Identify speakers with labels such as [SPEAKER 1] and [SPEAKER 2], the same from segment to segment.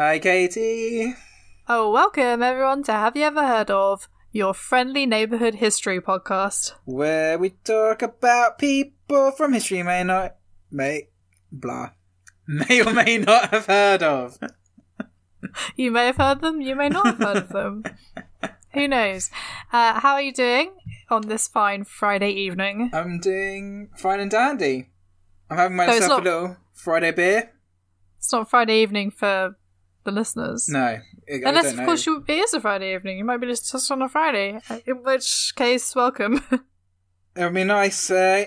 [SPEAKER 1] Hi, Katie.
[SPEAKER 2] Oh, welcome everyone to Have You Ever Heard of Your Friendly Neighborhood History podcast,
[SPEAKER 1] where we talk about people from history you may not, may, blah, may or may not have heard of.
[SPEAKER 2] You may have heard them, you may not have heard of them. Who knows? Uh, how are you doing on this fine Friday evening?
[SPEAKER 1] I'm doing fine and dandy. I'm having myself
[SPEAKER 2] not-
[SPEAKER 1] a little Friday beer.
[SPEAKER 2] It's not Friday evening for the listeners.
[SPEAKER 1] No, I-
[SPEAKER 2] Unless, of course, you, it is a Friday evening. You might be just just on a Friday. In which case, welcome.
[SPEAKER 1] It would be nice, uh,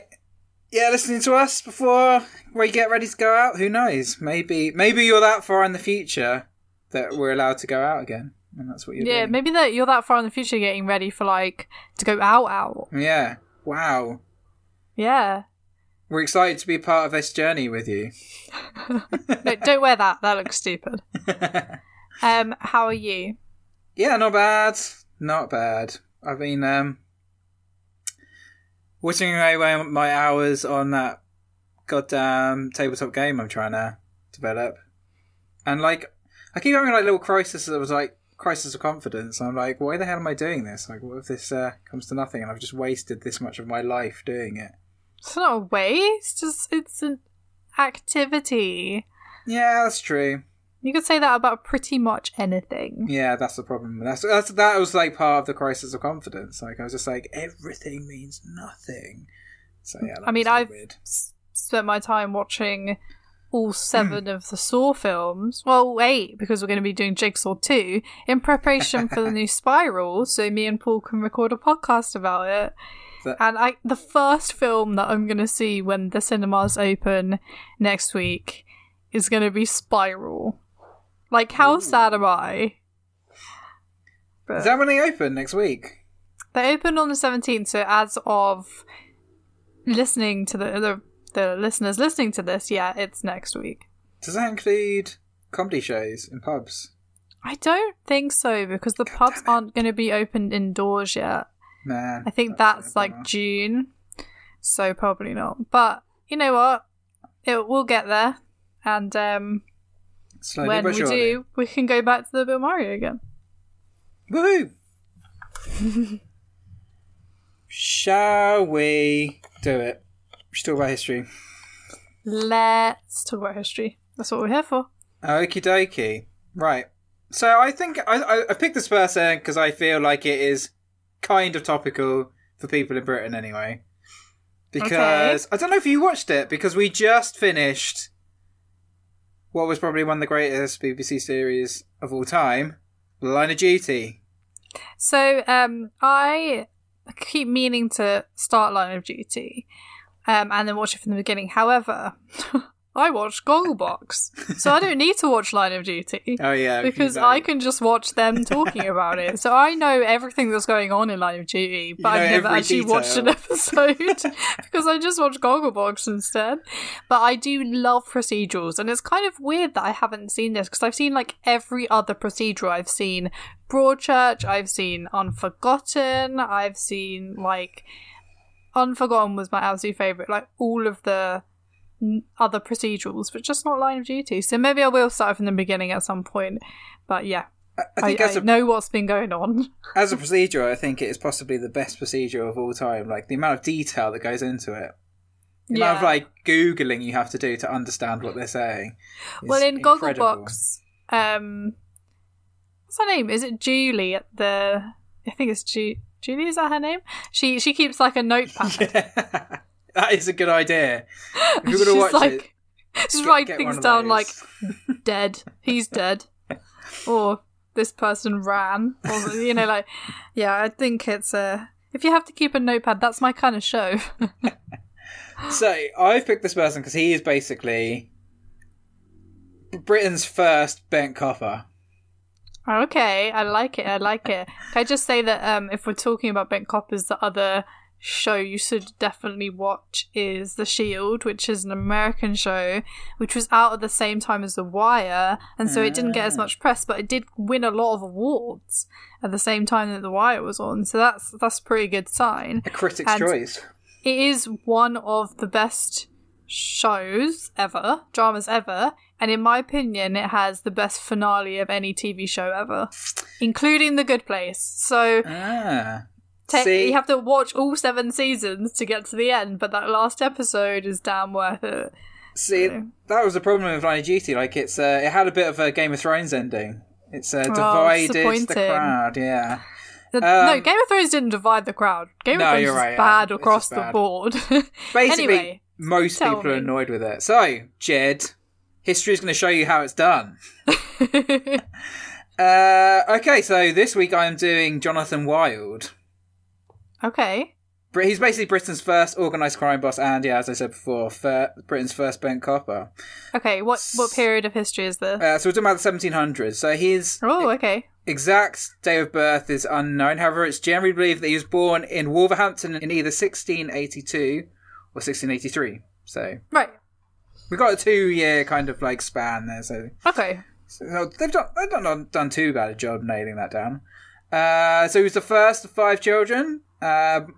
[SPEAKER 1] yeah, listening to us before we get ready to go out. Who knows? Maybe, maybe you're that far in the future that we're allowed to go out again, and that's what you're
[SPEAKER 2] yeah,
[SPEAKER 1] doing.
[SPEAKER 2] maybe that you're that far in the future getting ready for like to go out out.
[SPEAKER 1] Yeah. Wow.
[SPEAKER 2] Yeah.
[SPEAKER 1] We're excited to be part of this journey with you.
[SPEAKER 2] No, don't wear that. That looks stupid. Um, how are you?
[SPEAKER 1] yeah, not bad. Not bad. I've been um whittling away my hours on that goddamn tabletop game I'm trying to develop. And like I keep having like little crises that was like crisis of confidence. I'm like, why the hell am I doing this? Like what if this uh, comes to nothing and I've just wasted this much of my life doing it?
[SPEAKER 2] It's not a waste. It's it's an activity.
[SPEAKER 1] Yeah, that's true.
[SPEAKER 2] You could say that about pretty much anything.
[SPEAKER 1] Yeah, that's the problem. That's, that's that was like part of the crisis of confidence. Like I was just like everything means nothing. So yeah,
[SPEAKER 2] I mean, I've
[SPEAKER 1] weird.
[SPEAKER 2] s- spent my time watching all hmm. seven of the Saw films. Well, eight because we're going to be doing Jigsaw two in preparation for the new Spiral. So me and Paul can record a podcast about it.
[SPEAKER 1] That-
[SPEAKER 2] And I, the first film that I'm going to see when the cinemas open next week is going to be Spiral. Like, how sad am I? But
[SPEAKER 1] Is that when they open next week?
[SPEAKER 2] they open on the 17th, so as of listening to the, the the listeners listening to this, yeah, it's next week.
[SPEAKER 1] Does that include comedy shows in pubs?
[SPEAKER 2] I don't think so because the pubs aren't going to be opened indoors yet.
[SPEAKER 1] Man,
[SPEAKER 2] I think
[SPEAKER 1] that's
[SPEAKER 2] that's like. June, so probably not. But you know what? It we'll get there, and um,
[SPEAKER 1] Slowly
[SPEAKER 2] when we
[SPEAKER 1] surely.
[SPEAKER 2] do, we can go back to the Bill Murray again.
[SPEAKER 1] Woohoo! Shall we do it? We should talk about history.
[SPEAKER 2] Let's talk about history. That's what we're here for.
[SPEAKER 1] Okie dokie. Right. So I think I, I, I picked this person because I feel like it is kind of topical for people in Britain anyway. Because I don't know if you watched it because we just finished what was probably one of the greatest BBC series of all time, Line of Duty.
[SPEAKER 2] So um, I keep meaning to start Line of Duty, um, and then watch it from the beginning. However, I watch Gogglebox, so I don't need to watch Line of Duty
[SPEAKER 1] Oh yeah,
[SPEAKER 2] because I can just watch them talking about it. So I know everything that's going on in Line of Duty, but
[SPEAKER 1] You know
[SPEAKER 2] I've never actually watched an episode because I just watch Gogglebox instead. But I do love procedurals, and it's kind of weird that I haven't seen this because I've seen like every other procedural. I've seen Broadchurch, I've seen Unforgotten, I've seen like Unforgotten was my absolute favorite. Like all of the other procedurals, but just not Line of Duty. So maybe I will start from the beginning at some point. But yeah,
[SPEAKER 1] I
[SPEAKER 2] I,
[SPEAKER 1] think as
[SPEAKER 2] I
[SPEAKER 1] a
[SPEAKER 2] know what's been going on.
[SPEAKER 1] as a procedure, I think it is possibly the best procedure of all time. Like the amount of detail that goes into it, the amount of like googling you have to do to understand what they're saying.
[SPEAKER 2] well, in
[SPEAKER 1] incredible.
[SPEAKER 2] Gogglebox, um, what's her name? Is it Julie at the? I think it's Ju- Julie. Is that her name? She she keeps like a notepad.
[SPEAKER 1] Yeah. That is a good idea. If you're gonna watch
[SPEAKER 2] like,
[SPEAKER 1] it,
[SPEAKER 2] just write
[SPEAKER 1] get
[SPEAKER 2] things down like dead. He's dead. or this person ran. Or you know, like yeah, I think it's a. If you have to keep a notepad, that's my kind of show.
[SPEAKER 1] So I've picked this person because he is basically Britain's first bent copper.
[SPEAKER 2] okay, I like it. I like it. Can I just say that um, if we're talking about bent coppers, the other show you should definitely watch is The Shield, which is an American show, which was out at the same time as The Wire, and so it didn't get as much press, but it did win a lot of awards at the same time that The Wire was on. So that's that's a pretty good sign.
[SPEAKER 1] A critic's
[SPEAKER 2] And-
[SPEAKER 1] choice.
[SPEAKER 2] It is one of the best shows ever, dramas ever. And in my opinion, it has the best finale of any TV show ever, including The Good Place. So
[SPEAKER 1] Ah.
[SPEAKER 2] Te-
[SPEAKER 1] See?
[SPEAKER 2] you have to watch all seven seasons to get to the end, but that last episode is damn worth it.
[SPEAKER 1] See, that was the problem with Line of Duty. Like, it's uh, it had a bit of a Game of Thrones ending. It's uh, divided the crowd. Yeah.
[SPEAKER 2] The- no,
[SPEAKER 1] Um,
[SPEAKER 2] Game of Thrones didn't divide the crowd. Game
[SPEAKER 1] No,
[SPEAKER 2] of Thrones is
[SPEAKER 1] right,
[SPEAKER 2] bad
[SPEAKER 1] It's
[SPEAKER 2] across
[SPEAKER 1] just
[SPEAKER 2] the board.
[SPEAKER 1] Basically,
[SPEAKER 2] anyway,
[SPEAKER 1] most people are annoyed with it. So, Jed, history is going to show you how it's done. Uh, okay, so this week I'm doing Jonathan Wild.
[SPEAKER 2] Okay.
[SPEAKER 1] He's basically Britain's first organised crime boss, and yeah, as I said before, fir- Britain's first bent copper.
[SPEAKER 2] Okay, what what period of history is this?
[SPEAKER 1] Uh, so we're talking about the 1700s. So his
[SPEAKER 2] oh, okay.
[SPEAKER 1] exact date of birth is unknown. However, it's generally believed that he was born in Wolverhampton in either 1682 or 1683. So
[SPEAKER 2] Right.
[SPEAKER 1] we got a two-year kind of like span there. So,
[SPEAKER 2] Okay.
[SPEAKER 1] so they've done they've not done too bad a job nailing that down. Uh, so he was the first of five children um,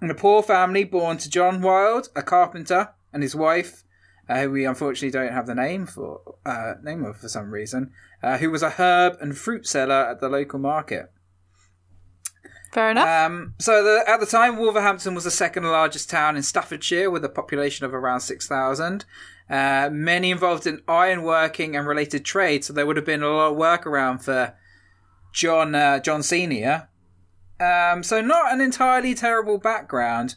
[SPEAKER 1] in a poor family born to John Wilde, a carpenter, and his wife, uh, who we unfortunately don't have the name for uh, name of for some reason, uh, who was a herb and fruit seller at the local market.
[SPEAKER 2] Fair enough.
[SPEAKER 1] Um, so the, at the time, Wolverhampton was the second largest town in Staffordshire with a population of around 6,000. Uh, many involved in ironworking and related trades, so there would have been a lot of work around for John uh, John Senior. Um, so not an entirely terrible background,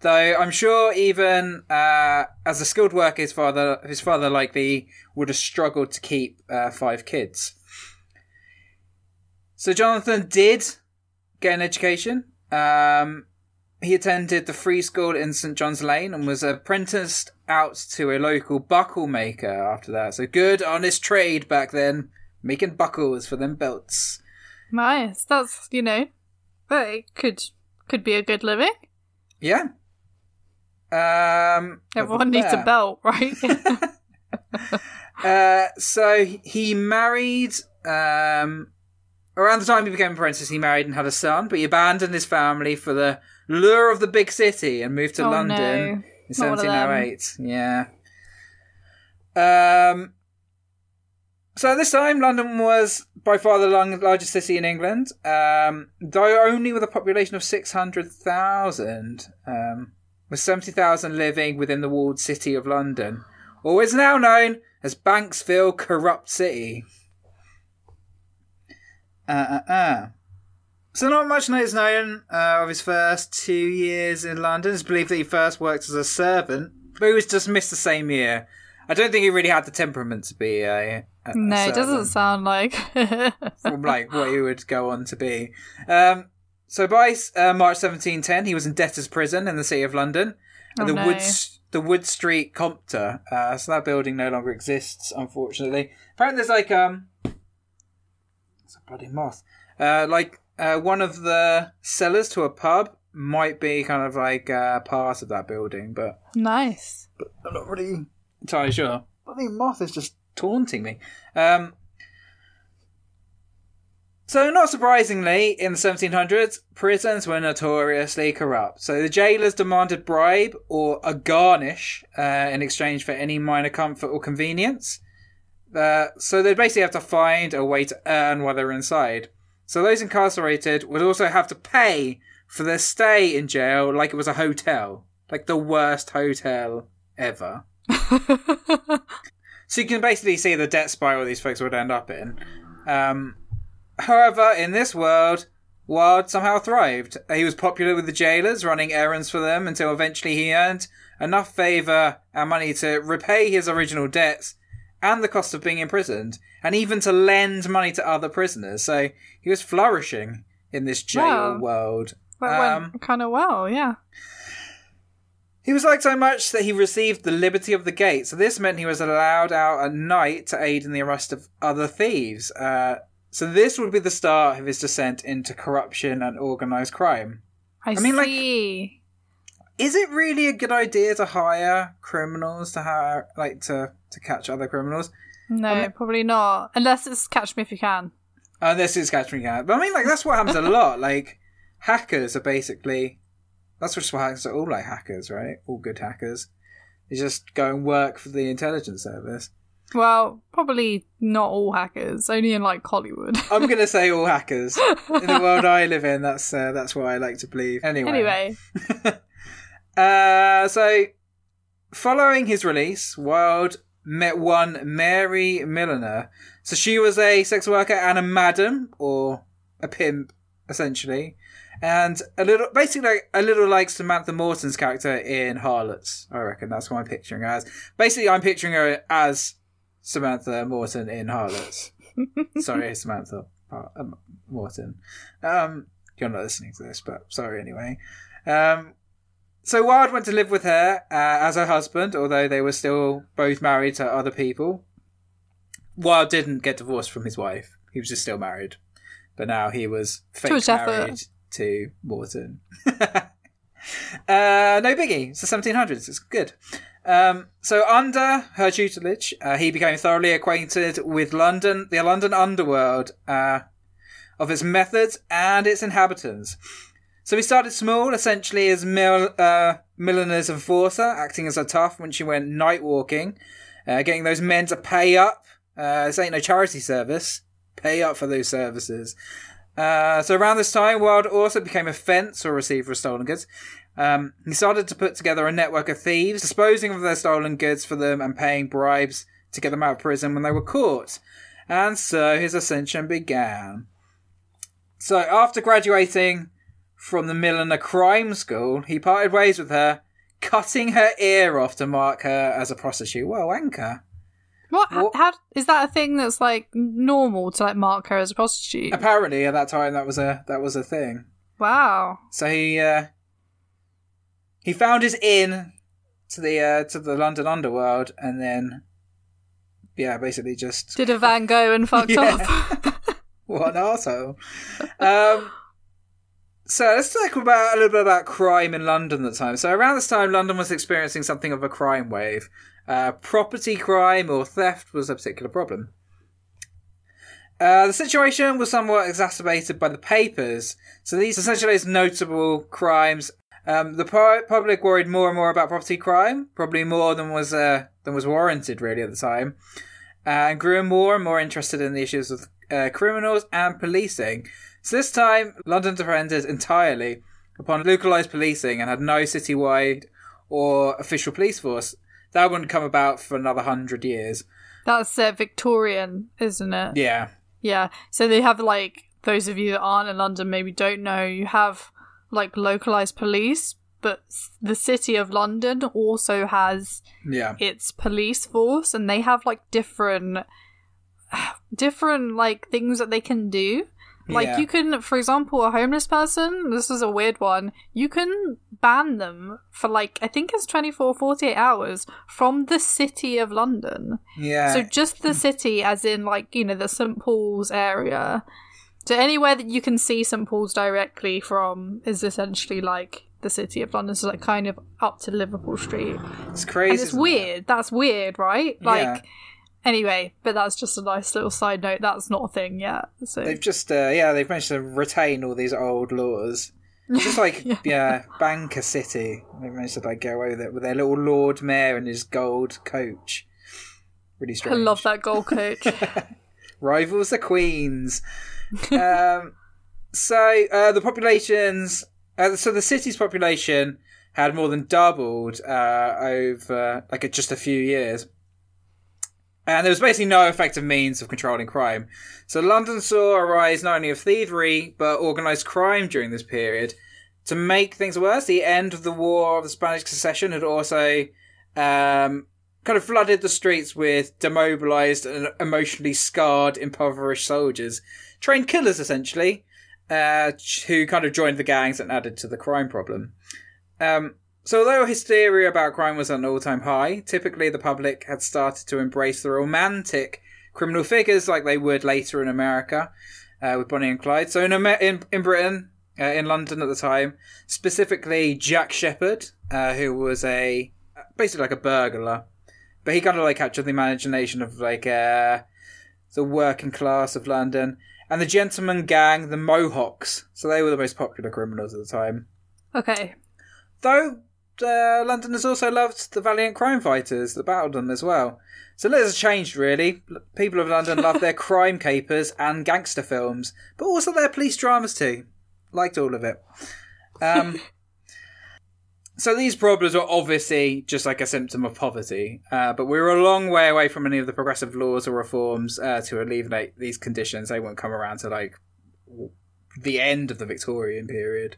[SPEAKER 1] though I'm sure even uh, as a skilled worker, his father his father likely would have struggled to keep uh, five kids. So Jonathan did get an education. Um, he attended the free school in St John's Lane and was apprenticed out to a local buckle maker after that. So good, honest trade back then, making buckles for them belts.
[SPEAKER 2] nice. That's you know, but it could could be a good living.
[SPEAKER 1] Yeah. Um,
[SPEAKER 2] Everyone needs a belt, right?
[SPEAKER 1] Uh, so he married. Um, around the time he became apprentice, he married and had a son, but he abandoned his family for the lure of the big city and moved to
[SPEAKER 2] Oh,
[SPEAKER 1] London
[SPEAKER 2] no.
[SPEAKER 1] in
[SPEAKER 2] Not one of them.
[SPEAKER 1] 1708. Yeah. Um. So this time, London was by far the largest city in England, um, though only with a population of 600,000, um, with 70,000 living within the walled city of London, or is now known as Banksville Corrupt City. Uh, uh, uh. So not much is known uh, of his first two years in London. It's believed that he first worked as a servant, but he was dismissed the same year. I don't think he really had the temperament to be a
[SPEAKER 2] no, it doesn't sound like.
[SPEAKER 1] from like what he would go on to be. Um, so by uh, March 1710, he was in debtor's prison in the city of London,
[SPEAKER 2] Oh,
[SPEAKER 1] the
[SPEAKER 2] no.
[SPEAKER 1] Wood the Wood Street Compter. Uh, so that building no longer exists, unfortunately. Apparently, there's like um, it's a bloody moth. Uh, like uh, one of the cellars to a pub might be kind of like uh, part of that building, but
[SPEAKER 2] nice.
[SPEAKER 1] But I'm not really entirely sure. Bloody moth is just taunting me. Um, so, not surprisingly, in the 1700s, prisons were notoriously corrupt. So, the jailers demanded bribe or a garnish uh, in exchange for any minor comfort or convenience. Uh, so, they'd basically have to find a way to earn while they're inside. So, those incarcerated would also have to pay for their stay in jail like it was a hotel. Like the worst hotel ever. So you can basically see the debt spiral these folks would end up in. Um, however, in this world, Wild somehow thrived. He was popular with the jailers, running errands for them until eventually he earned enough favour and money to repay his original debts and the cost of being imprisoned, and even to lend money to other prisoners. So he was flourishing in this jail
[SPEAKER 2] Wow.
[SPEAKER 1] world.
[SPEAKER 2] That
[SPEAKER 1] Um,
[SPEAKER 2] went kind of well, yeah.
[SPEAKER 1] He was liked so much that he received the liberty of the gate. So this meant he was allowed out at night to aid in the arrest of other thieves. Uh, so this would be the start of his descent into corruption and organised crime.
[SPEAKER 2] I,
[SPEAKER 1] mean, like-
[SPEAKER 2] see.
[SPEAKER 1] Is it really a good idea to hire criminals to hire, like to to catch other criminals?
[SPEAKER 2] no,
[SPEAKER 1] I mean-
[SPEAKER 2] probably not. Unless it's Catch Me If You Can.
[SPEAKER 1] Uh, this is catch me out. But I mean, like that's what happens a lot. Like hackers are basically that's just what hackers are all like hackers, right? All good hackers. They just go and work for the intelligence service.
[SPEAKER 2] Well, probably not all hackers, only in like Hollywood.
[SPEAKER 1] I'm gonna say all hackers in the world I live in. That's uh, that's what I like to believe. Anyway,
[SPEAKER 2] anyway,
[SPEAKER 1] uh, so following his release, Wilde met one Mary Milliner. So she was a sex worker and a madam or a pimp, essentially, and a little, basically, like, a little like Samantha Morton's character in Harlots. I reckon that's what I'm picturing her as. Basically, I'm picturing her as Samantha Morton in Harlots. sorry, Samantha uh, um, Morton. Um, you're not listening to this, but sorry anyway. Um, so Wilde went to live with her uh, as her husband, although they were still both married to other people. Wilde didn't get divorced from his wife; he was just still married. But now he was fake
[SPEAKER 2] his effort.
[SPEAKER 1] To Morton. uh, no biggie. It's the 1700s. It's good. Um, so under her tutelage, uh, he became thoroughly acquainted with London, the London underworld, uh, of its methods and its inhabitants. So he started small, essentially as Mil- uh, Milliner's enforcer, acting as a tough when she went night walking, uh, getting those men to pay up. Uh, this ain't no charity service. Pay up for those services. Uh, so around this time, Wilde also became a fence or receiver of stolen goods. Um, he started to put together a network of thieves, disposing of their stolen goods for them and paying bribes to get them out of prison when they were caught. And so his ascension began. So after graduating from the Milliner Crime School, he parted ways with her, cutting her ear off to mark her as a prostitute. Well, anchor.
[SPEAKER 2] What?
[SPEAKER 1] What-
[SPEAKER 2] How is that a thing that's like normal to like mark her as a prostitute?
[SPEAKER 1] Apparently, at that time, that was a that was a thing.
[SPEAKER 2] Wow.
[SPEAKER 1] So he uh, he found his in to the uh, to the London underworld, and then yeah, basically just
[SPEAKER 2] Did a Van Gogh and fucked
[SPEAKER 1] Yeah.
[SPEAKER 2] off.
[SPEAKER 1] what an arsehole. um, so let's talk about a little bit about crime in London at the time. So around this time, London was experiencing something of a crime wave. Uh, property crime or theft was a particular problem. Uh, the situation was somewhat exacerbated by the papers. So these essentially is notable crimes. Um, the pu- public worried more and more about property crime, probably more than was uh, than was warranted really at the time, and grew more and more interested in the issues of uh, criminals and policing. So this time, London depended entirely upon localised policing and had no citywide or official police force. That wouldn't come about for another hundred years.
[SPEAKER 2] That's uh, Victorian, isn't it?
[SPEAKER 1] Yeah,
[SPEAKER 2] Yeah. So they have like those of you that aren't in London maybe don't know. You have like localized police, but the city of London also has
[SPEAKER 1] yeah,
[SPEAKER 2] its police force, and they have like different, different like things that they can do. Like
[SPEAKER 1] Yeah.
[SPEAKER 2] you can, for example, a homeless person. This is a weird one. You can ban them for like I think it's 24, 48 hours from the city of London.
[SPEAKER 1] yeah.
[SPEAKER 2] So just the city, as in like you know the St Paul's area. So anywhere that you can see St Paul's directly from is essentially like the city of London. So like kind of up to Liverpool Street,
[SPEAKER 1] it's crazy.
[SPEAKER 2] and it's
[SPEAKER 1] isn't it?
[SPEAKER 2] weird. That's weird, right? Like
[SPEAKER 1] Yeah.
[SPEAKER 2] Anyway, but that's just a nice little side note. That's not a thing yet. So
[SPEAKER 1] They've just, uh, yeah, they've managed to retain all these old laws. It's just like, yeah. Banker City. They've managed to like get away with it with their little Lord Mayor and his gold coach. Really strange.
[SPEAKER 2] I love that gold coach.
[SPEAKER 1] Rivals the Queens. um, so uh, the populations, uh, so the city's population had more than doubled uh, over like just a few years. And there was basically no effective means of controlling crime. So London saw a rise not only of thievery, but organised crime during this period. To make things worse, the end of the War of the Spanish Succession had also um, kind of flooded the streets with demobilised and emotionally scarred, impoverished soldiers. Trained killers, essentially, uh, who kind of joined the gangs and added to the crime problem. Um, so although hysteria about crime was at an all-time high, typically the public had started to embrace the romantic criminal figures like they would later in America uh, with Bonnie and Clyde. So in Amer- in, in Britain, uh, in London at the time, specifically Jack Sheppard, uh, who was a basically like a burglar, but he kind of like captured the imagination of like uh, the working class of London and the gentleman gang, the Mohocks. So they were the most popular criminals at the time.
[SPEAKER 2] okay.
[SPEAKER 1] Though uh, London has also loved the valiant crime fighters that battled them as well. So little has changed, really. People of London love their crime capers and gangster films, but also their police dramas too. Liked all of it. Um, so these problems are obviously just like a symptom of poverty, uh, but we're a long way away from any of the progressive laws or reforms uh, to alleviate these conditions. They won't come around to like the end of the Victorian period.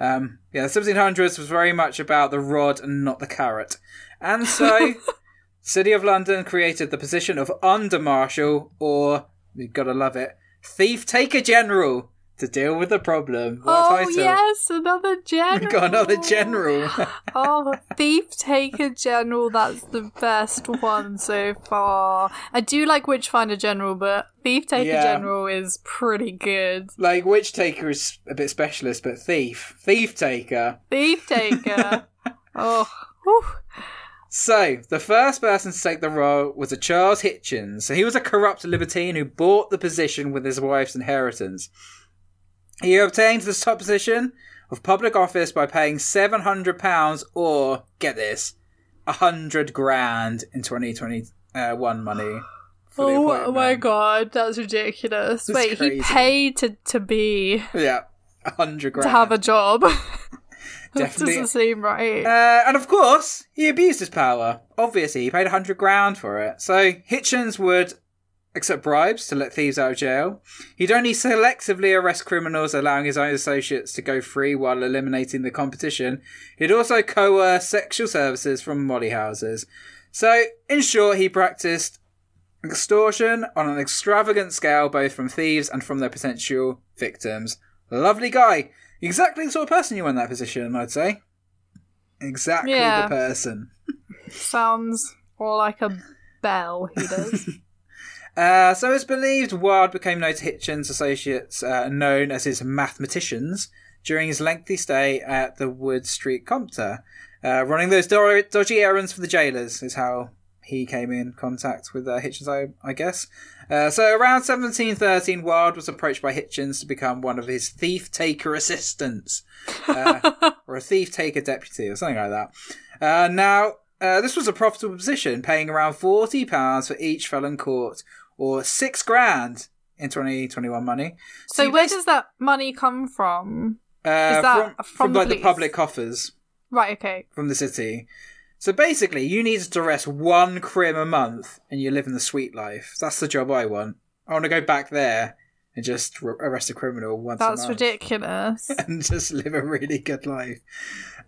[SPEAKER 1] Um, yeah, the 1700s was very much about the rod and not the carrot. And so, City of London created the position of under marshal, or, you've got to love it, thief taker general to deal with the problem.
[SPEAKER 2] What oh yes, another general.
[SPEAKER 1] We've got another general.
[SPEAKER 2] oh, thief taker general. That's the best one so far. I do like witchfinder general, but thief taker yeah. general is pretty good.
[SPEAKER 1] Like witch taker is a bit specialist, but thief, thief taker,
[SPEAKER 2] thief taker. oh. Whew.
[SPEAKER 1] So, the first person to take the role was a Charles Hitchens. So he was a corrupt libertine who bought the position with his wife's inheritance. He obtained the top position of public office by paying £700 or, get this, a 100 grand in 2021 money.
[SPEAKER 2] Oh my god, that's ridiculous. That's Wait, crazy. he paid to, to be.
[SPEAKER 1] Yeah, 100 grand.
[SPEAKER 2] To have a job. Definitely. doesn't seem right.
[SPEAKER 1] Uh, and of course, he abused his power. Obviously, he paid a 100 grand for it. So Hitchens would accept bribes to let thieves out of jail. He'd only selectively arrest criminals, allowing his own associates to go free while eliminating the competition. He'd also coerce sexual services from molly houses. So, in short, he practiced extortion on an extravagant scale, both from thieves and from their potential victims. Lovely guy. Exactly the sort of person you want in that position, I'd say. Exactly yeah. the person.
[SPEAKER 2] Sounds more like a bell he does.
[SPEAKER 1] Uh, so it's believed Wilde became known to Hitchens' associates, uh, known as his mathematicians, during his lengthy stay at the Wood Street Compter. Uh, running those do- dodgy errands for the jailers is how he came in contact with uh, Hitchens, I, I guess. Uh, so around 1713, Wilde was approached by Hitchens to become one of his thief taker assistants, uh, or a thief taker deputy, or something like that. Uh, now, uh, this was a profitable position, paying around £40 for each felon caught, or six grand in 2021 money.
[SPEAKER 2] So, so where does that money come from?
[SPEAKER 1] Uh, Is that from, from, from the like the public coffers?
[SPEAKER 2] Right. Okay.
[SPEAKER 1] From the city. So basically, you need to arrest one crim a month, and you live in the sweet life. That's the job I want. I want to go back there and just arrest a criminal once.
[SPEAKER 2] That's ridiculous.
[SPEAKER 1] and just live a really good life.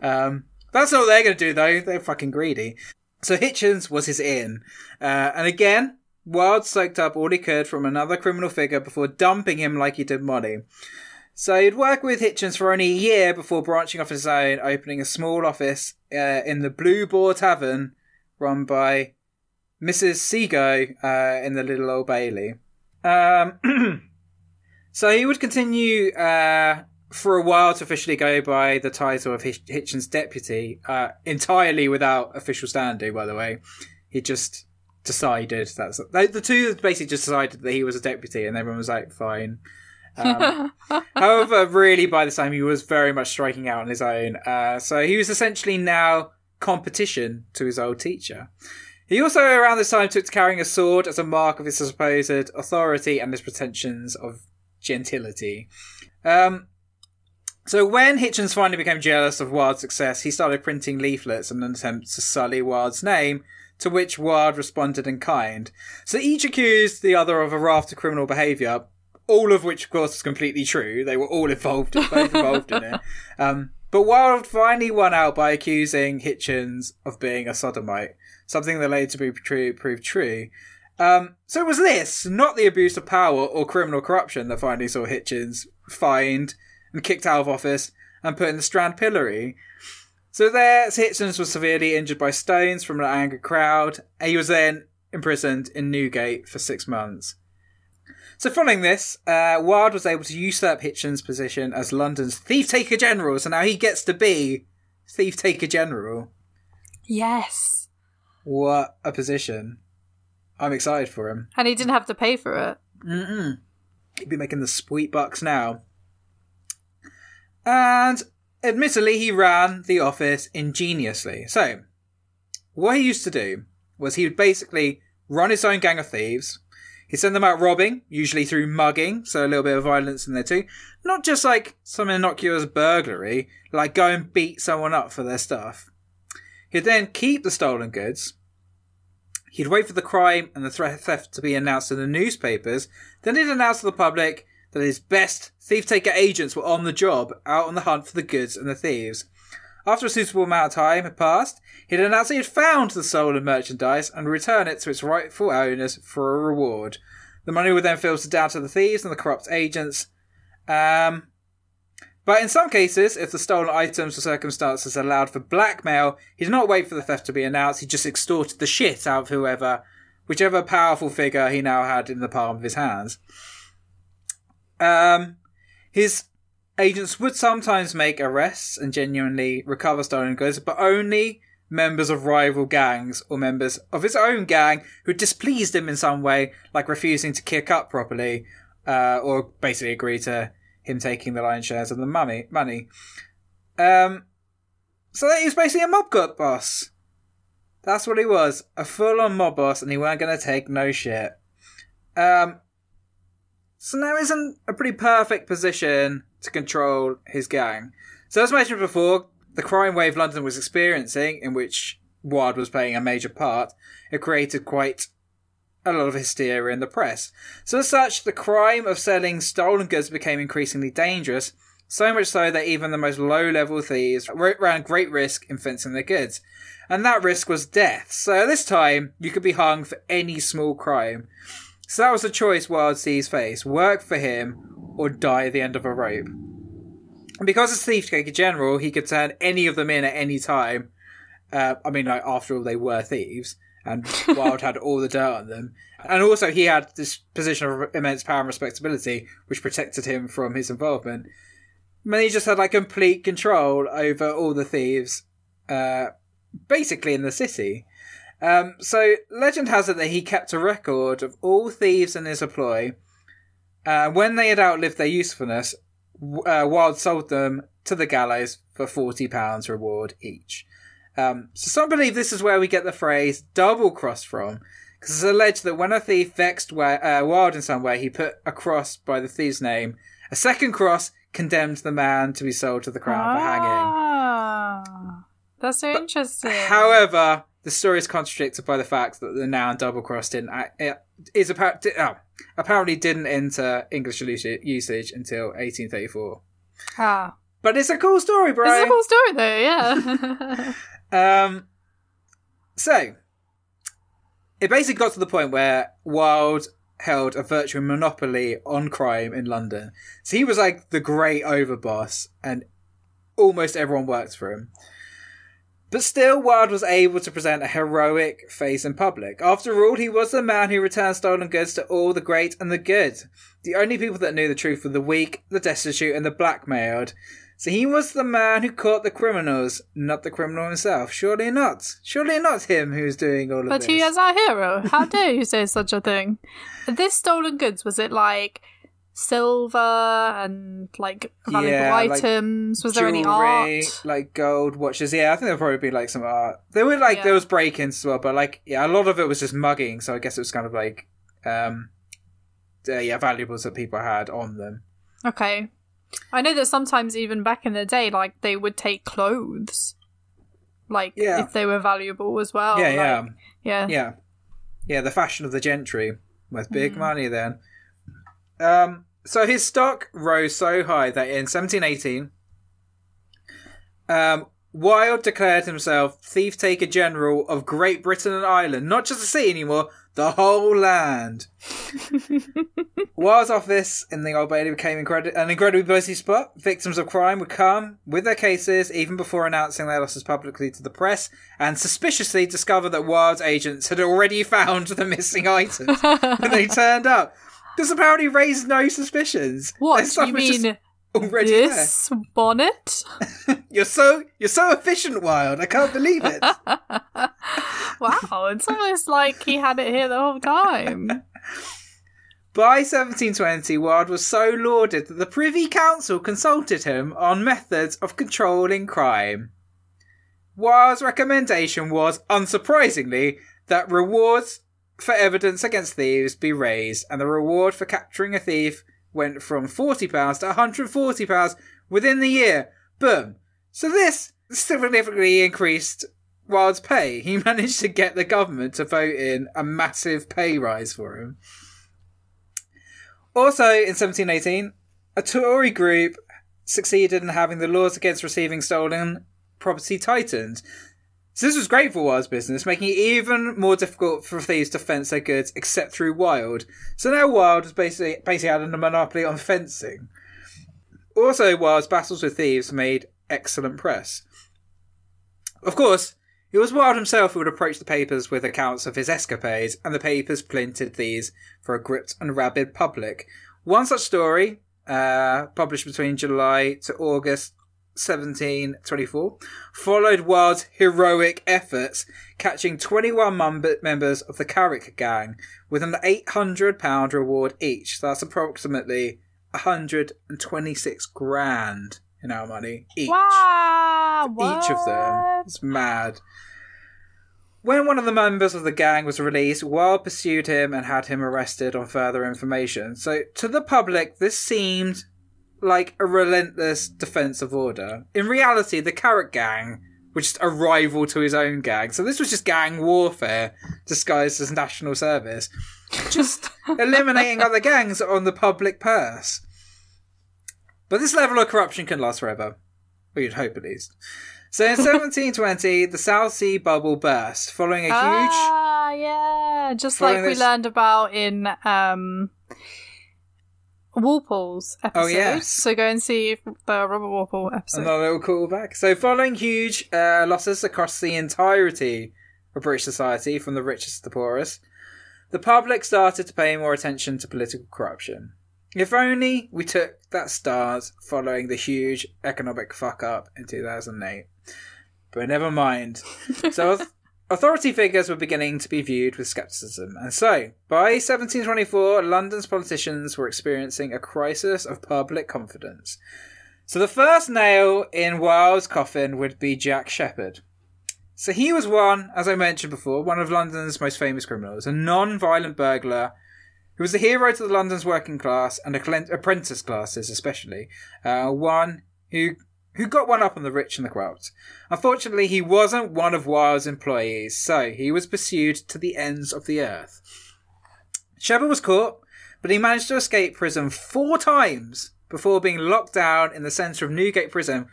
[SPEAKER 1] Um, that's all they're going to do, though. They're fucking greedy. So Hitchens was his in, uh, and again, Wilde soaked up all he could from another criminal figure before dumping him like he did Molly. So he'd worked with Hitchens for only a year before branching off his own, opening a small office uh, in the Blue Boar Tavern, run by Mrs. Seagoe uh, in the Little Old Bailey. Um, so he would continue uh, for a while to officially go by the title of Hitchens' deputy, uh, entirely without official standing, by the way. He just decided that's the two basically just decided that he was a deputy, and everyone was like, fine. Um, however, really, by the time he was very much striking out on his own. Uh, so he was essentially now competition to his old teacher. He also, around this time, took to carrying a sword as a mark of his supposed authority and his pretensions of gentility. Um, so when Hitchens finally became jealous of Wilde's success, he started printing leaflets in an attempt to sully Wilde's name to which Wilde responded in kind. So each accused the other of a raft of criminal behaviour, all of which, of course, is completely true. They were all involved, both involved in it. Um, but Wilde finally won out by accusing Hitchens of being a sodomite, something that later to be true, proved true. Um, so it was this, not the abuse of power or criminal corruption, that finally saw Hitchens fined and kicked out of office and put in the Strand pillory. So there, Hitchens was severely injured by stones from an angry crowd. and He was then imprisoned in Newgate for six months. So following this, uh, Wilde was able to usurp Hitchens' position as London's thief taker general. So now he gets to be thief taker general.
[SPEAKER 2] Yes.
[SPEAKER 1] What a position! I'm excited for him.
[SPEAKER 2] And he didn't have to pay for it.
[SPEAKER 1] Mm-mm. He'd be making the sweet bucks now. And admittedly, he ran the office ingeniously. So, what he used to do was he would basically run his own gang of thieves. He'd send them out robbing, usually through mugging, so a little bit of violence in there too. Not just like some innocuous burglary, like go and beat someone up for their stuff. He'd then keep the stolen goods. He'd wait for the crime and the theft to be announced in the newspapers. Then he'd announce to the public that his best thief taker agents were on the job, out on the hunt for the goods and the thieves. After a suitable amount of time had passed, he'd announce he had found the stolen merchandise and return it to its rightful owners for a reward. The money would then filter down to the thieves and the corrupt agents. Um, but in some cases, if the stolen items or circumstances allowed for blackmail, he did not wait for the theft to be announced, he just extorted the shit out of whoever, whichever powerful figure he now had in the palm of his hands. Um, his agents would sometimes make arrests and genuinely recover stolen goods, but only members of rival gangs or members of his own gang who displeased him in some way, like refusing to kick up properly, uh, or basically agree to him taking the lion's shares of the money. money. Um, so he was basically a mob gut boss. That's what he was, a full-on mob boss, and he weren't going to take no shit. Um, so now he's in a pretty perfect position to control his gang. So as mentioned before, the crime wave London was experiencing, in which Ward was playing a major part, it created quite a lot of hysteria in the press. So as such, the crime of selling stolen goods became increasingly dangerous, so much so that even the most low-level thieves ran great risk in fencing their goods. And that risk was death. So this time, you could be hung for any small crime. So that was the choice Wild sees face work for him or die at the end of a rope. And because as Thief Taker General, he could turn any of them in at any time. Uh, I mean, like, after all, they were thieves, and Wild had all the dirt on them. And also, he had this position of immense power and respectability, which protected him from his involvement. And he just had, like, complete control over all the thieves, uh, basically in the city. Um, so legend has it that he kept a record of all thieves in his employ. Uh, when they had outlived their usefulness, uh, Wilde sold them to the gallows for forty pounds reward each. Um, so some believe this is where we get the phrase "double cross" from, because it's alleged that when a thief vexed uh, Wilde in some way, he put a cross by the thief's name. A second cross condemned the man to be sold to the crown ah, for
[SPEAKER 2] hanging. That's so but, interesting.
[SPEAKER 1] However, the story is contradicted by the fact that the noun double cross didn't is apparently oh, apparently didn't enter English usage until 1834. Ah. But it's a cool story, bro.
[SPEAKER 2] It's a cool story, though.
[SPEAKER 1] Yeah. um. So, it basically got to the point where Wilde held a virtual monopoly on crime in London. So he was like the great overboss, and almost everyone worked for him. But still, Wilde was able to present a heroic face in public. After all, he was the man who returned stolen goods to all the great and the good. The only people that knew the truth were the weak, the destitute, and the blackmailed. So he was the man who caught the criminals, not the criminal himself. Surely not. Surely not him who's doing all of
[SPEAKER 2] but
[SPEAKER 1] this.
[SPEAKER 2] But he is our hero. How dare you say such a thing? This stolen goods, was it like silver and like valuable yeah, items? Like was there any art?
[SPEAKER 1] Like gold watches? Yeah, I think there'll probably be like some art. There were like yeah. there was break-ins as well, but like yeah, a lot of it was just mugging. So I guess it was kind of like um, uh, yeah, valuables that people had on them.
[SPEAKER 2] Okay, I know that sometimes even back in the day, like they would take clothes, like yeah. if they were valuable as well.
[SPEAKER 1] Yeah,
[SPEAKER 2] like,
[SPEAKER 1] yeah,
[SPEAKER 2] yeah,
[SPEAKER 1] yeah, yeah. The fashion of the gentry with big mm. money then. Um, so his stock rose so high that in 1718, um, Wilde declared himself thief taker general of Great Britain and Ireland, not just the city anymore, the whole land. Wilde's office in the Old Bailey became incredi- an incredibly busy spot. Victims of crime would come with their cases even before announcing their losses publicly to the press, and suspiciously discover that Wilde's agents had already found the missing items when they turned up. This apparently raised no suspicions.
[SPEAKER 2] What you mean? Already this there. bonnet?
[SPEAKER 1] you're so you're so efficient, Wild. I can't believe it.
[SPEAKER 2] wow, it's almost like he had it here the whole time.
[SPEAKER 1] By 1720, Wild was so lauded that the Privy Council consulted him on methods of controlling crime. Wild's recommendation was, unsurprisingly, that rewards for evidence against thieves be raised, and the reward for capturing a thief went from £40 to £140 within the year. Boom. So this significantly increased Wild's pay. He managed to get the government to vote in a massive pay rise for him. Also, in 1718, a Tory group succeeded in having the laws against receiving stolen property tightened. So this was great for Wild's business, making it even more difficult for thieves to fence their goods except through Wild. So now Wild was basically basically had a monopoly on fencing. Also, Wild's battles with thieves made excellent press. Of course, it was Wild himself who would approach the papers with accounts of his escapades, and the papers printed these for a gripped and rabid public. One such story, uh, published between July to August 1724, followed Wild's heroic efforts, catching 21 mem- members of the Carrick gang with an £800 reward each. So that's approximately 126 grand in our money each.
[SPEAKER 2] Wow!
[SPEAKER 1] Each of them. It's mad. When one of the members of the gang was released, Wild pursued him and had him arrested on further information. So, to the public, this seemed like a relentless defensive order. In reality, the Carrick Gang was just a rival to his own gang. So, this was just gang warfare disguised as national service. Just eliminating other gangs on the public purse. But this level of corruption can last forever. Well, you'd hope at least. So in 1720, the South Sea bubble burst, following a huge.
[SPEAKER 2] Ah, yeah. Just like we
[SPEAKER 1] this-
[SPEAKER 2] learned about in um, Walpole's episode.
[SPEAKER 1] Oh, yes.
[SPEAKER 2] So go and see the Robert Walpole episode.
[SPEAKER 1] Another little callback. So, following huge uh, losses across the entirety of British society, from the richest to the poorest, the public started to pay more attention to political corruption. If only we took that stance following the huge economic fuck up in 2008. But never mind. So, authority figures were beginning to be viewed with skepticism. And so, by 1724, London's politicians were experiencing a crisis of public confidence. So the first nail in Wild's coffin would be Jack Sheppard. So he was one, as I mentioned before, one of London's most famous criminals, a non-violent burglar who was a hero to the London's working class and apprentice classes, especially. Uh, one who who got one up on the rich and the corrupt. Unfortunately, he wasn't one of Wild's employees, so he was pursued to the ends of the earth. Sheppard was caught, but he managed to escape prison four times before being locked down in the centre of Newgate Prison,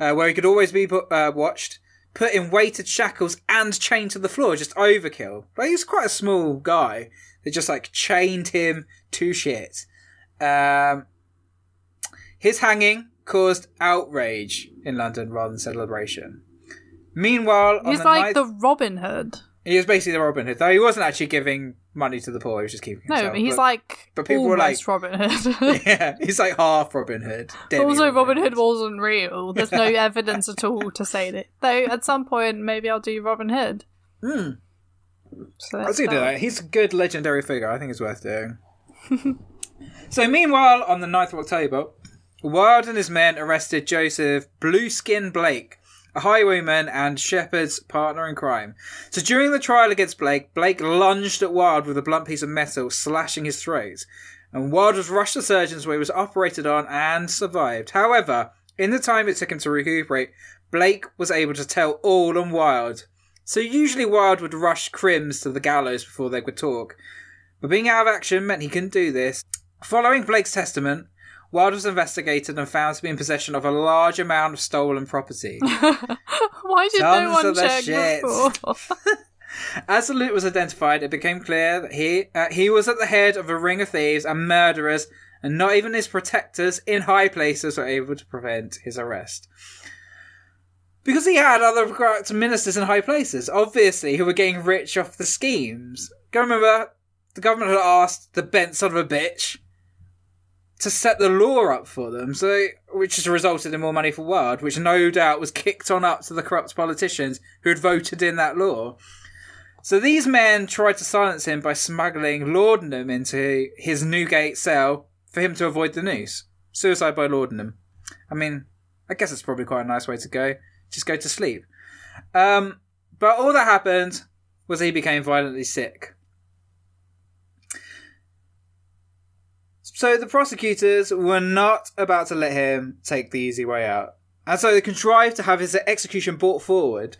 [SPEAKER 1] uh, where he could always be uh, watched, put in weighted shackles, and chained to the floor. Just overkill. Like, he was quite a small guy. They just like chained him to shit. Um, his hanging caused outrage in London rather than celebration. Meanwhile, on
[SPEAKER 2] He's like
[SPEAKER 1] ninth-
[SPEAKER 2] the Robin Hood.
[SPEAKER 1] he was basically the Robin Hood, though he wasn't actually giving money to the poor. He was just keeping
[SPEAKER 2] No,
[SPEAKER 1] himself.
[SPEAKER 2] but he's
[SPEAKER 1] but-
[SPEAKER 2] like
[SPEAKER 1] but people were like-
[SPEAKER 2] Robin Hood.
[SPEAKER 1] yeah, he's like half Robin Hood.
[SPEAKER 2] Also, Robin Hood wasn't real. There's no evidence at all to say that. Though at some point, maybe I'll do Robin Hood.
[SPEAKER 1] Hmm.
[SPEAKER 2] So
[SPEAKER 1] I
[SPEAKER 2] that's
[SPEAKER 1] do do
[SPEAKER 2] that.
[SPEAKER 1] that. He's a good legendary figure. I think it's worth doing. so, meanwhile, on the 9th of October, Wild and his men arrested Joseph Blueskin Blake, a highwayman and Sheppard's partner in crime. So, during the trial against Blake, Blake lunged at Wild with a blunt piece of metal, slashing his throat. And Wild was rushed to surgeons where he was operated on and survived. However, in the time it took him to recuperate, Blake was able to tell all on Wild. So usually Wild would rush Crims to the gallows before they could talk. But being out of action meant he couldn't do this. Following Blake's testament, Wild was investigated and found to be in possession of a large amount of stolen property.
[SPEAKER 2] Why did
[SPEAKER 1] Tons
[SPEAKER 2] no one check before?
[SPEAKER 1] As the loot was identified, it became clear that he uh, he was at the head of a ring of thieves and murderers, and not even his protectors in high places were able to prevent his arrest. Because he had other corrupt ministers in high places, obviously, who were getting rich off the schemes. Go remember, the government had asked the bent son of a bitch to set the law up for them, so which has resulted in more money for Wild, which no doubt was kicked on up to the corrupt politicians who had voted in that law. So these men tried to silence him by smuggling laudanum into his Newgate cell for him to avoid the noose. Suicide by laudanum. I mean, I guess it's probably quite a nice way to go. Just go to sleep. Um, but all that happened was he became violently sick. So the prosecutors were not about to let him take the easy way out. And so they contrived to have his execution brought forward.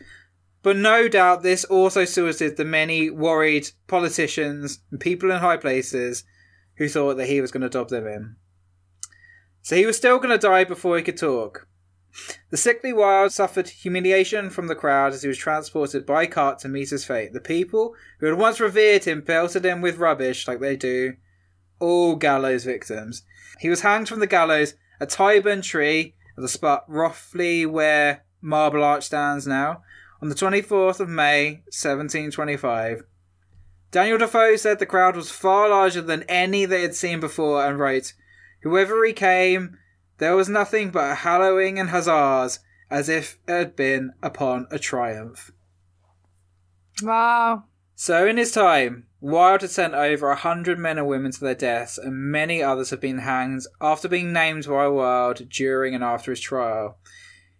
[SPEAKER 1] But no doubt this also suited the many worried politicians and people in high places who thought that he was going to dob them in. So he was still going to die before he could talk. The sickly wild suffered humiliation from the crowd as he was transported by cart to meet his fate. The people who had once revered him pelted him with rubbish like they do all gallows victims. He was hanged from the gallows a Tyburn Tree, at the spot roughly where Marble Arch stands now, on the 24th of May, 1725. Daniel Defoe said the crowd was far larger than any they had seen before and wrote, Whoever he came, there was nothing but a hallowing and huzzas, as if it had been upon a triumph.
[SPEAKER 2] Wow.
[SPEAKER 1] So, in his time, Wild had sent over a hundred men and women to their deaths, and many others have been hanged after being named by Wild during and after his trial.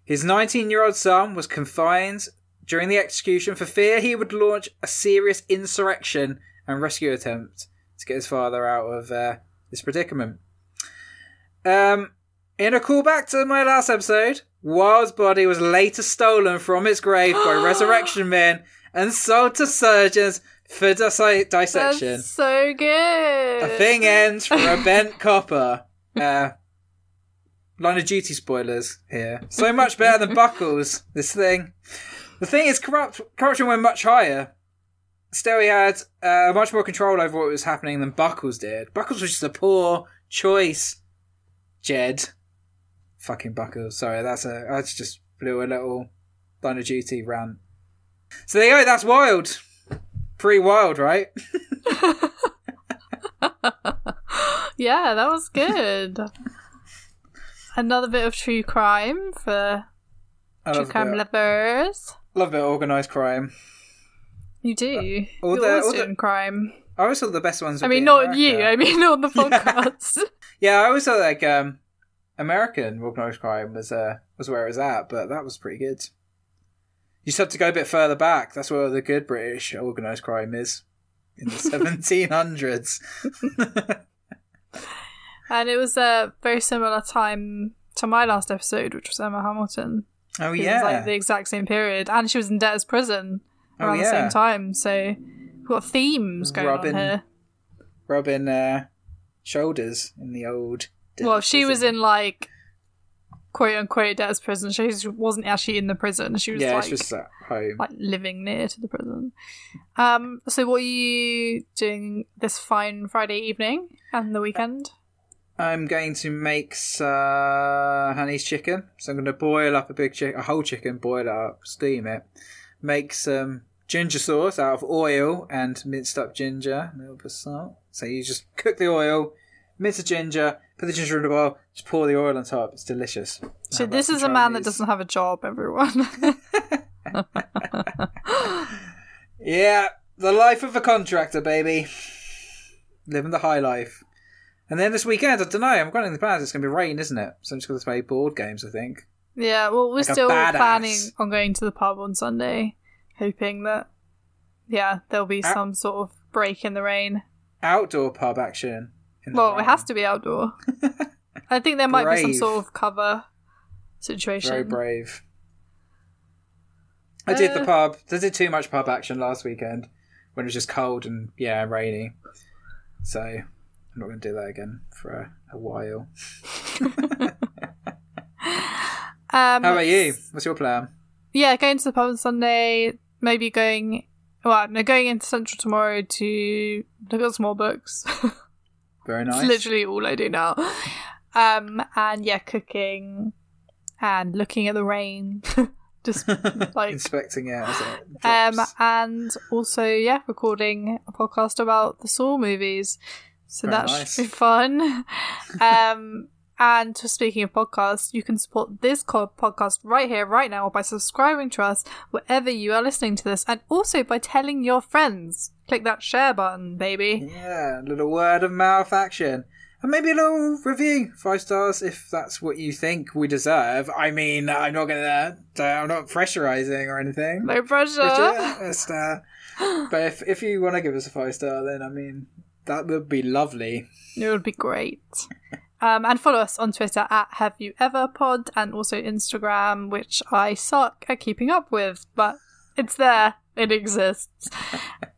[SPEAKER 1] His 19 year old son was confined during the execution for fear he would launch a serious insurrection and rescue attempt to get his father out of uh, this predicament. Um, in a callback to my last episode, Wild's body was later stolen from its grave by resurrection men and sold to surgeons for dis- dissection.
[SPEAKER 2] That's so good.
[SPEAKER 1] The thing ends for a bent copper. Uh, line of duty spoilers here. So much better than Buckells, this thing. The thing is, corrupt, corruption went much higher. Still, he had uh, much more control over what was happening than Buckells did. Buckells was just a poor choice, Jed. Fucking Buckells. Sorry, that's a. I just blew a little line of duty rant. So there you go, that's wild. Pretty wild, right?
[SPEAKER 2] yeah, that was good. Another bit of true crime for true crime
[SPEAKER 1] bit,
[SPEAKER 2] lovers.
[SPEAKER 1] love a bit of organised crime.
[SPEAKER 2] You do.
[SPEAKER 1] all
[SPEAKER 2] You're
[SPEAKER 1] the-
[SPEAKER 2] always
[SPEAKER 1] all the-
[SPEAKER 2] crime.
[SPEAKER 1] I always thought the best ones.
[SPEAKER 2] I mean, not
[SPEAKER 1] America.
[SPEAKER 2] you. I mean, on the podcast.
[SPEAKER 1] Yeah, I always thought like um, American organised crime was uh, was where it was at, but that was pretty good. You just have to go a bit further back. That's where the good British organised crime is in the seventeen hundreds.
[SPEAKER 2] and it was a very similar time to my last episode, which was Emma Hamilton.
[SPEAKER 1] Oh
[SPEAKER 2] It
[SPEAKER 1] yeah,
[SPEAKER 2] was like the exact same period, and she was in debtor's prison
[SPEAKER 1] Oh,
[SPEAKER 2] around the same time. So we've got themes going
[SPEAKER 1] Robin-
[SPEAKER 2] on here.
[SPEAKER 1] rubbing uh, shoulders in the old.
[SPEAKER 2] Well, she was in like quote unquote debtor's prison. She wasn't actually in the prison. She was
[SPEAKER 1] yeah,
[SPEAKER 2] like
[SPEAKER 1] just at home.
[SPEAKER 2] like living near to the prison. Um. So what are you doing this fine Friday evening and the weekend?
[SPEAKER 1] I'm going to make uh, honey's chicken. So I'm going to boil up a big chicken, a whole chicken, boil it up, steam it, make some ginger sauce out of oil and minced up ginger, a little bit of salt. So you just cook the oil, mince the ginger, put the ginger in the bowl, just pour the oil on top. It's delicious.
[SPEAKER 2] So
[SPEAKER 1] How
[SPEAKER 2] this is a man that doesn't have a job. Everyone.
[SPEAKER 1] Yeah, the life of a contractor, baby. Living the high life. And then this weekend, I don't know, I'm going the plans. It's going to be rain, isn't it? So I'm just going to play board games, I think.
[SPEAKER 2] yeah. Well, we're
[SPEAKER 1] Like
[SPEAKER 2] still planning on going to the pub on Sunday, hoping that yeah there'll be
[SPEAKER 1] Ah.
[SPEAKER 2] some sort of break in the rain.
[SPEAKER 1] Outdoor pub action.
[SPEAKER 2] Well, it has to be outdoor. I think there might be some sort of cover situation.
[SPEAKER 1] Very brave. I did the
[SPEAKER 2] Uh,
[SPEAKER 1] pub. I did too much pub action last weekend when it was just cold and yeah, rainy. So I'm not going to do that again for a, a while.
[SPEAKER 2] Um,
[SPEAKER 1] How about you? What's your plan?
[SPEAKER 2] Yeah, going to the pub on Sunday. Maybe going. Well, no, going into Central tomorrow to look at some more books.
[SPEAKER 1] Very
[SPEAKER 2] It's literally all I do now. Um, and yeah, cooking and looking at the rain. Just like
[SPEAKER 1] inspecting it it
[SPEAKER 2] um, and also yeah, recording a podcast about the Saw movies. So
[SPEAKER 1] Very
[SPEAKER 2] that
[SPEAKER 1] nice.
[SPEAKER 2] should be fun. um, And speaking of podcasts, you can support this podcast right here, right now, by subscribing to us wherever you are listening to this, and also by telling your friends. Click that share button, baby.
[SPEAKER 1] Yeah, a little word of mouth action. And maybe a little review, five stars, if that's what you think we deserve. I mean, I'm not gonna, uh, I'm not pressurizing or anything.
[SPEAKER 2] No pressure.
[SPEAKER 1] Just, uh, but if if you want to give us a five star, then I mean, that would be lovely.
[SPEAKER 2] It would be great. Um, and follow us on Twitter at Have You Ever Pod and also Instagram, which I suck at keeping up with, but it's there. It exists.